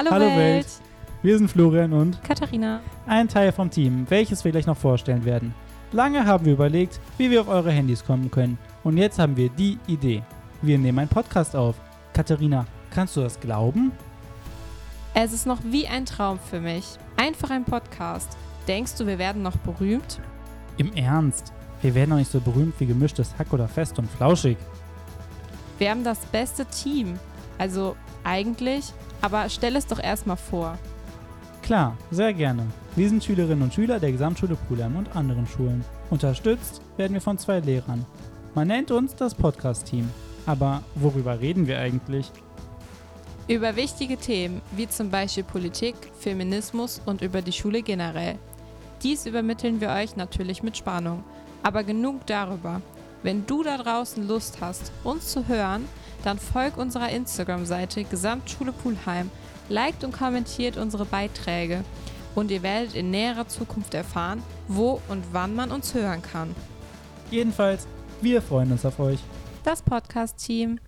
Hallo, Hallo Welt. Welt. Wir sind Florian und Katharina. ein Teil vom Team, welches wir gleich noch vorstellen werden. Lange haben wir überlegt, wie wir auf eure Handys kommen können. Und jetzt haben wir die Idee. Wir nehmen einen Podcast auf. Katharina, kannst du das glauben? Es ist noch wie ein Traum für mich. Einfach ein Podcast. Denkst du, wir werden noch berühmt? Im Ernst. Wir werden noch nicht so berühmt wie gemischtes Hack oder fest und flauschig. Wir haben das beste Team. Also eigentlich, aber stell es doch erstmal vor. Klar, sehr gerne. Wir sind Schülerinnen und Schüler der Gesamtschule Pulheim und anderen Schulen. Unterstützt werden wir von zwei Lehrern. Man nennt uns das Podcast-Team. Aber worüber reden wir eigentlich? Über wichtige Themen wie zum Beispiel Politik, Feminismus und über die Schule generell. Dies übermitteln wir euch natürlich mit Spannung. Aber genug darüber. Wenn du da draußen Lust hast, uns zu hören, dann folg unserer Instagram-Seite Gesamtschule Pulheim, liked und kommentiert unsere Beiträge und ihr werdet in näherer Zukunft erfahren, wo und wann man uns hören kann. Jedenfalls, wir freuen uns auf euch. Das Podcast-Team.